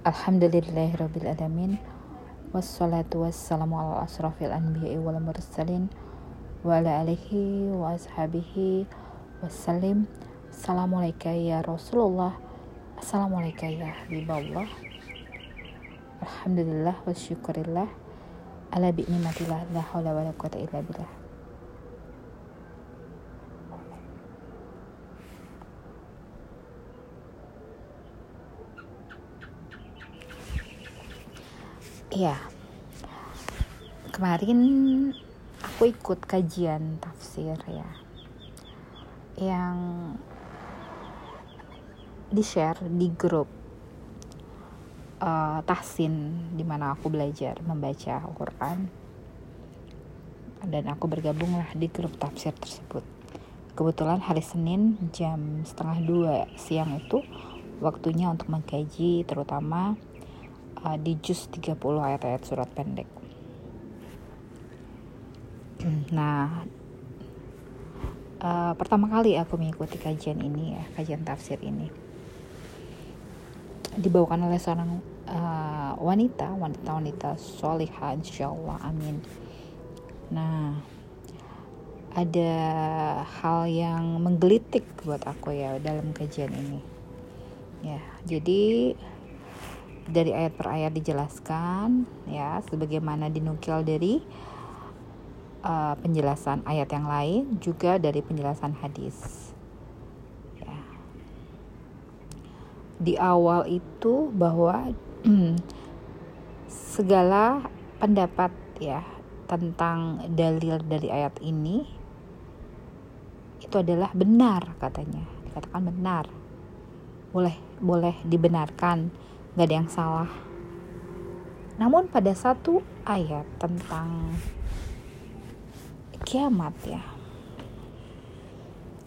Alhamdulillahirrabbilalamin Wassalatu wassalamu ala asrafil anbiya'i wal mursalin Wa ala alihi wa ashabihi wassalim. Assalamualaikum ya Rasulullah. Assalamualaikum ya Habibullah. Alhamdulillah wa syukurillah. Ala bi'nimatillah La hawla wa la quwata illa billah Iya. Kemarin aku ikut kajian tafsir ya. Yang di-share di grup uh, tahsin di mana aku belajar membaca Al-Qur'an. Dan aku bergabunglah di grup tafsir tersebut. Kebetulan hari Senin jam setengah dua siang itu waktunya untuk mengkaji terutama uh, di juz 30 ayat-ayat surat pendek. Nah, uh, pertama kali aku mengikuti kajian ini ya, kajian tafsir ini. Dibawakan oleh seorang uh, wanita, wanita-wanita solihah insyaallah, amin. Nah, ada hal yang menggelitik buat aku ya dalam kajian ini. Ya, jadi dari ayat per ayat dijelaskan ya sebagaimana dinukil dari uh, penjelasan ayat yang lain juga dari penjelasan hadis. Ya. di awal itu bahwa segala pendapat ya tentang dalil dari ayat ini itu adalah benar katanya. Dikatakan benar. Boleh boleh dibenarkan gak ada yang salah. Namun pada satu ayat tentang kiamat ya,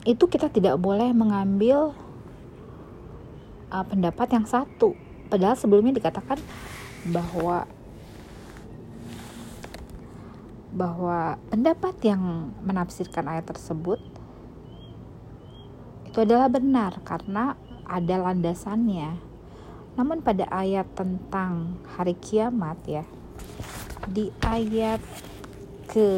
itu kita tidak boleh mengambil uh, pendapat yang satu. Padahal sebelumnya dikatakan bahwa bahwa pendapat yang menafsirkan ayat tersebut itu adalah benar karena ada landasannya namun pada ayat tentang hari kiamat ya, di ayat ke.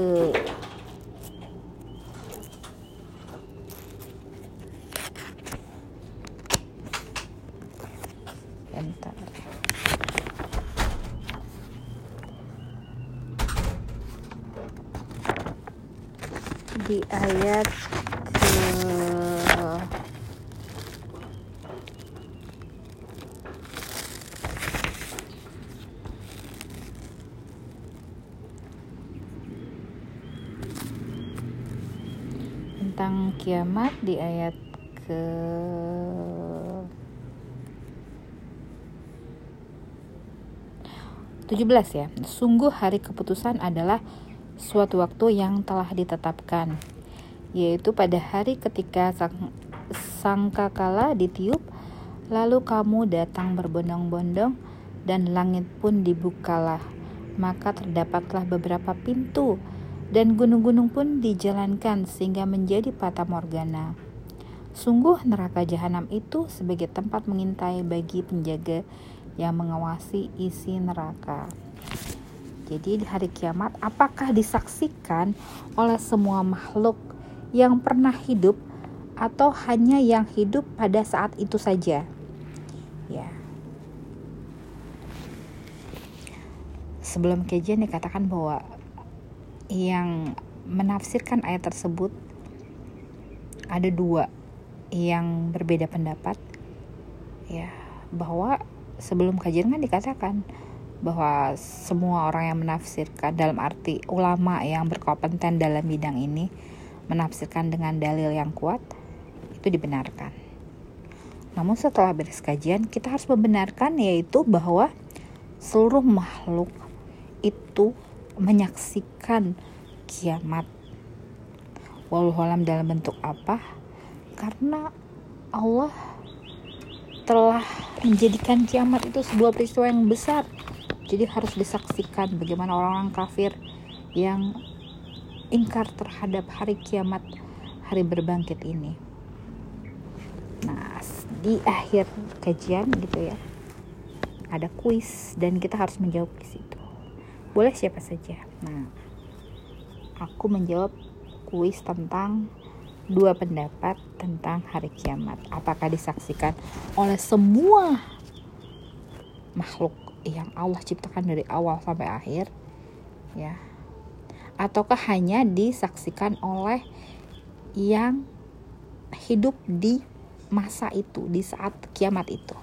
Di ayat ke tentang kiamat di ayat ke belas ya. Sungguh hari keputusan adalah suatu waktu yang telah ditetapkan, yaitu pada hari ketika sang, sangkakala ditiup, lalu kamu datang berbondong-bondong dan langit pun dibukalah. Maka terdapatlah beberapa pintu dan gunung-gunung pun dijalankan sehingga menjadi patah morgana. Sungguh neraka jahanam itu sebagai tempat mengintai bagi penjaga yang mengawasi isi neraka. Jadi di hari kiamat apakah disaksikan oleh semua makhluk yang pernah hidup atau hanya yang hidup pada saat itu saja? Ya. Sebelum kajian dikatakan bahwa yang menafsirkan ayat tersebut ada dua yang berbeda pendapat ya bahwa sebelum kajian kan dikatakan bahwa semua orang yang menafsirkan dalam arti ulama yang berkompeten dalam bidang ini menafsirkan dengan dalil yang kuat itu dibenarkan. Namun setelah beres kajian kita harus membenarkan yaitu bahwa seluruh makhluk itu menyaksikan kiamat. Wallahualam dalam bentuk apa? Karena Allah telah menjadikan kiamat itu sebuah peristiwa yang besar. Jadi harus disaksikan bagaimana orang-orang kafir yang ingkar terhadap hari kiamat hari berbangkit ini. Nah di akhir kajian gitu ya ada kuis dan kita harus menjawab di situ boleh siapa saja. Nah aku menjawab kuis tentang dua pendapat tentang hari kiamat. Apakah disaksikan oleh semua makhluk yang Allah ciptakan dari awal sampai akhir? Ya. Ataukah hanya disaksikan oleh yang hidup di masa itu di saat kiamat itu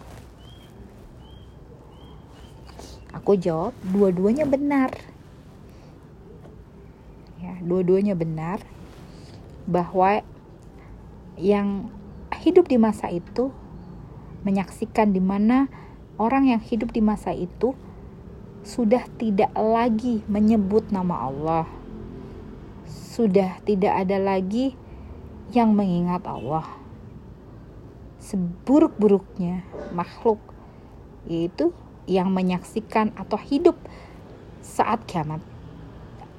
Aku jawab, dua-duanya benar. Ya, dua-duanya benar bahwa yang hidup di masa itu menyaksikan di mana orang yang hidup di masa itu sudah tidak lagi menyebut nama Allah. Sudah tidak ada lagi yang mengingat Allah. Seburuk-buruknya makhluk yaitu yang menyaksikan atau hidup saat kiamat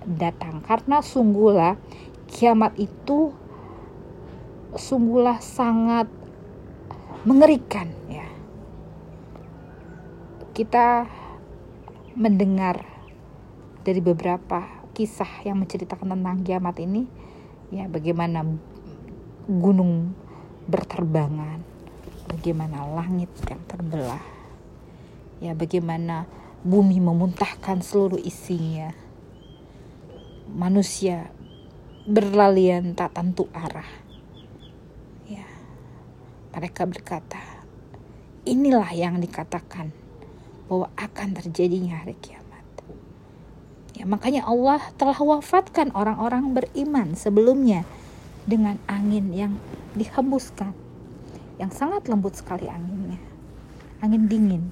datang. Karena sungguhlah kiamat itu sungguhlah sangat mengerikan ya. Kita mendengar dari beberapa kisah yang menceritakan tentang kiamat ini ya bagaimana gunung berterbangan bagaimana langit yang terbelah ya bagaimana bumi memuntahkan seluruh isinya. Manusia berlalian tak tentu arah. Ya mereka berkata inilah yang dikatakan bahwa akan terjadinya hari kiamat. Ya makanya Allah telah wafatkan orang-orang beriman sebelumnya dengan angin yang dihembuskan yang sangat lembut sekali anginnya angin dingin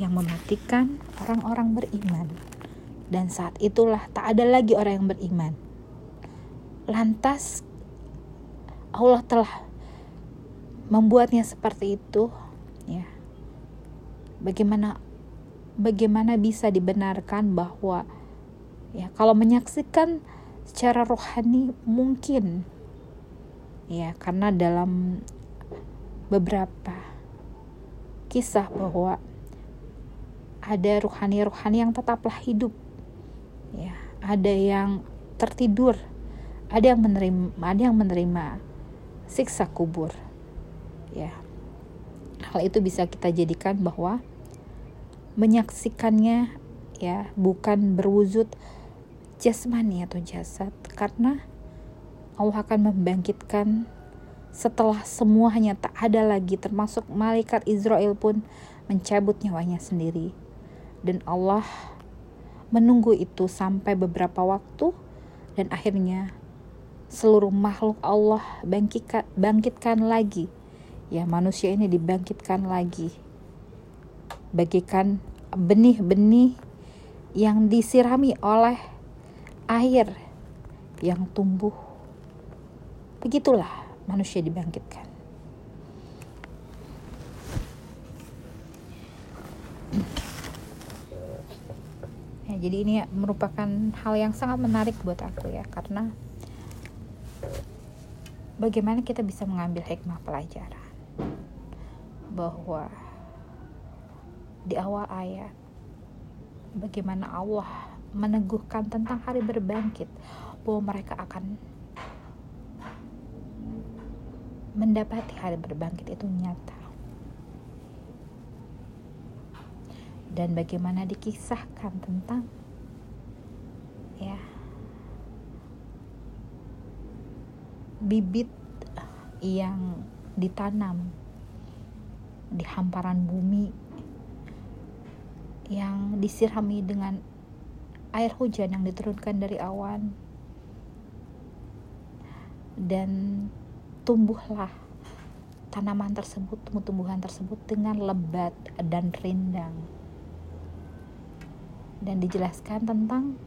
yang mematikan orang-orang beriman. Dan saat itulah tak ada lagi orang yang beriman. Lantas Allah telah membuatnya seperti itu, ya. Bagaimana bagaimana bisa dibenarkan bahwa ya kalau menyaksikan secara rohani mungkin ya karena dalam beberapa kisah bahwa ada ruhani-ruhani yang tetaplah hidup. Ya ada yang tertidur ada yang menerima ada yang menerima siksa kubur. Ya hal itu bisa kita jadikan bahwa menyaksikannya ya bukan berwujud jasmani atau jasad karena Allah akan membangkitkan setelah semuanya tak ada lagi termasuk malaikat Israel pun mencabut nyawanya sendiri dan Allah menunggu itu sampai beberapa waktu. Dan akhirnya seluruh makhluk Allah bangkitkan, bangkitkan lagi. Ya manusia ini dibangkitkan lagi. Bagikan benih-benih yang disirami oleh air yang tumbuh. Begitulah manusia dibangkitkan jadi ini merupakan hal yang sangat menarik buat aku ya karena bagaimana kita bisa mengambil hikmah pelajaran bahwa di awal ayat bagaimana Allah meneguhkan tentang hari berbangkit bahwa mereka akan mendapati hari berbangkit itu nyata dan bagaimana dikisahkan tentang ya bibit yang ditanam di hamparan bumi yang disirami dengan air hujan yang diturunkan dari awan. Dan tumbuhlah tanaman tersebut, tumbuh-tumbuhan tersebut dengan lebat dan rindang dan dijelaskan tentang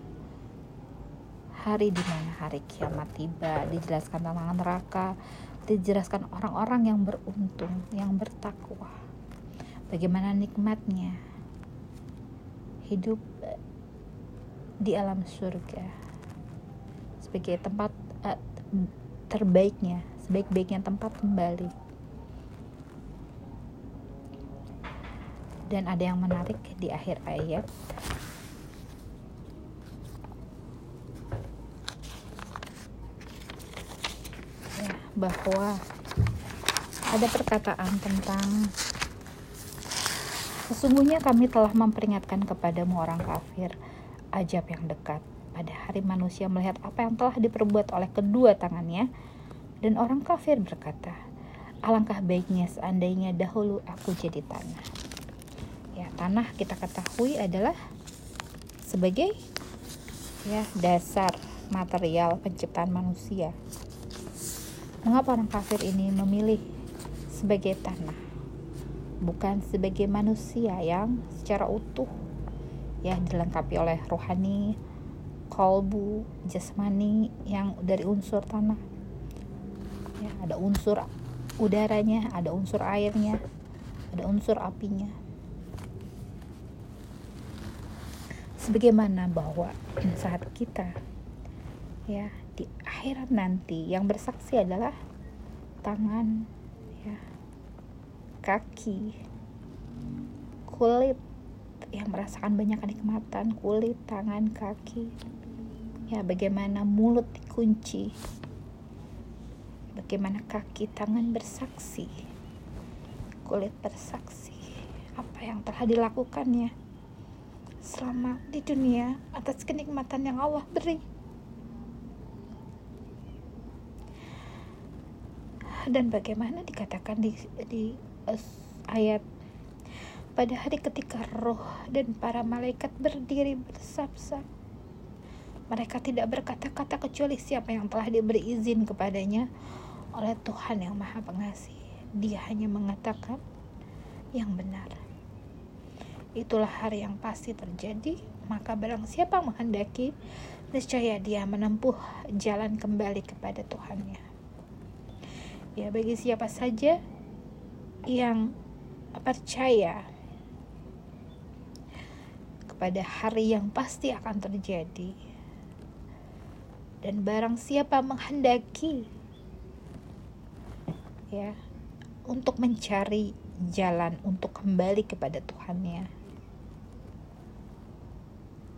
hari di mana hari kiamat tiba, dijelaskan tentang neraka, dijelaskan orang-orang yang beruntung, yang bertakwa. Bagaimana nikmatnya hidup di alam surga sebagai tempat uh, terbaiknya, sebaik-baiknya tempat kembali. dan ada yang menarik di akhir ayat ya, bahwa ada perkataan tentang sesungguhnya kami telah memperingatkan kepadamu orang kafir ajab yang dekat. Pada hari manusia melihat apa yang telah diperbuat oleh kedua tangannya dan orang kafir berkata alangkah baiknya seandainya dahulu aku jadi tanah. Ya tanah kita ketahui adalah sebagai ya dasar material penciptaan manusia mengapa orang kafir ini memilih sebagai tanah bukan sebagai manusia yang secara utuh ya dilengkapi oleh rohani kolbu jasmani yang dari unsur tanah? Ya ada unsur udaranya ada unsur airnya ada unsur apinya. Sebagaimana bahwa saat kita ya akhirat nanti yang bersaksi adalah tangan ya kaki kulit yang merasakan banyak kenikmatan kulit tangan kaki ya bagaimana mulut dikunci bagaimana kaki tangan bersaksi kulit bersaksi apa yang telah dilakukannya selama di dunia atas kenikmatan yang Allah beri dan bagaimana dikatakan di, di uh, ayat pada hari ketika roh dan para malaikat berdiri bersab-sab mereka tidak berkata-kata kecuali siapa yang telah diberi izin kepadanya oleh Tuhan yang Maha Pengasih. Dia hanya mengatakan yang benar. Itulah hari yang pasti terjadi, maka barang siapa menghendaki, niscaya dia menempuh jalan kembali kepada Tuhannya ya bagi siapa saja yang percaya kepada hari yang pasti akan terjadi dan barang siapa menghendaki ya untuk mencari jalan untuk kembali kepada Tuhannya.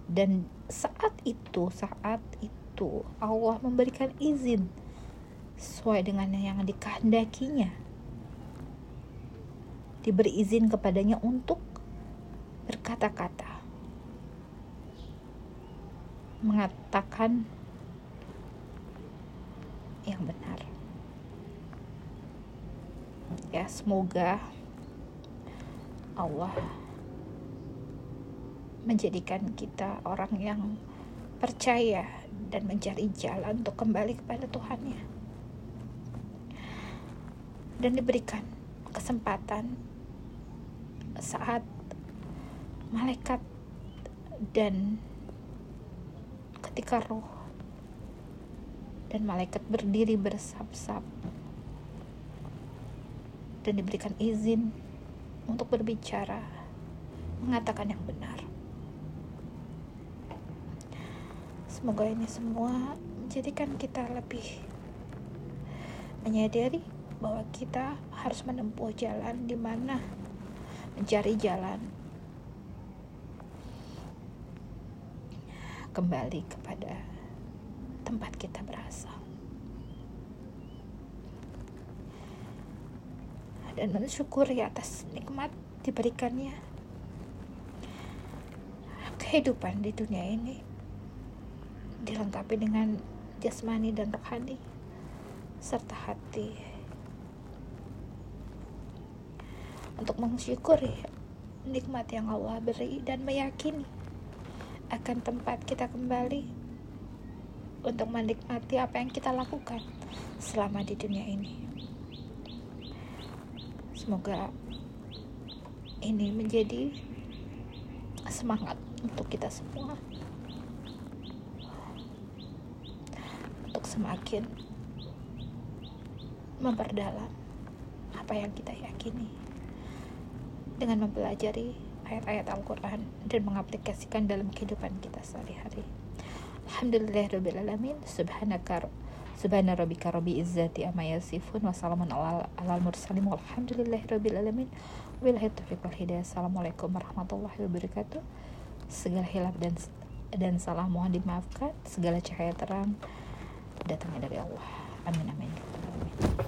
Dan saat itu saat itu Allah memberikan izin sesuai dengan yang dikehendakinya. Diberi izin kepadanya untuk berkata-kata, mengatakan yang benar. Ya, semoga Allah menjadikan kita orang yang percaya dan mencari jalan untuk kembali kepada Tuhannya dan diberikan kesempatan saat malaikat dan ketika roh dan malaikat berdiri bersab-sab dan diberikan izin untuk berbicara mengatakan yang benar. Semoga ini semua menjadikan kita lebih menyadari bahwa kita harus menempuh jalan di mana? Mencari jalan. Kembali kepada tempat kita berasal. Dan mensyukuri atas nikmat diberikannya. Kehidupan di dunia ini dilengkapi dengan jasmani dan rohani serta hati untuk mensyukuri nikmat yang Allah beri dan meyakini akan tempat kita kembali untuk menikmati apa yang kita lakukan selama di dunia ini. Semoga ini menjadi semangat untuk kita semua untuk semakin memperdalam apa yang kita yakini dengan mempelajari ayat-ayat Al-Quran dan mengaplikasikan dalam kehidupan kita sehari-hari. Alhamdulillahirrahmanirrahim. Subhanaka Subhana rabbika rabbi izzati amma yasifun Wassalamun ala alal mursalim Walhamdulillahi rabbil alamin Wabillahi taufiq wal hidayah Assalamualaikum warahmatullahi wabarakatuh Segala hilaf dan dan salah mohon dimaafkan Segala cahaya terang datangnya dari Allah Amin amin, amin.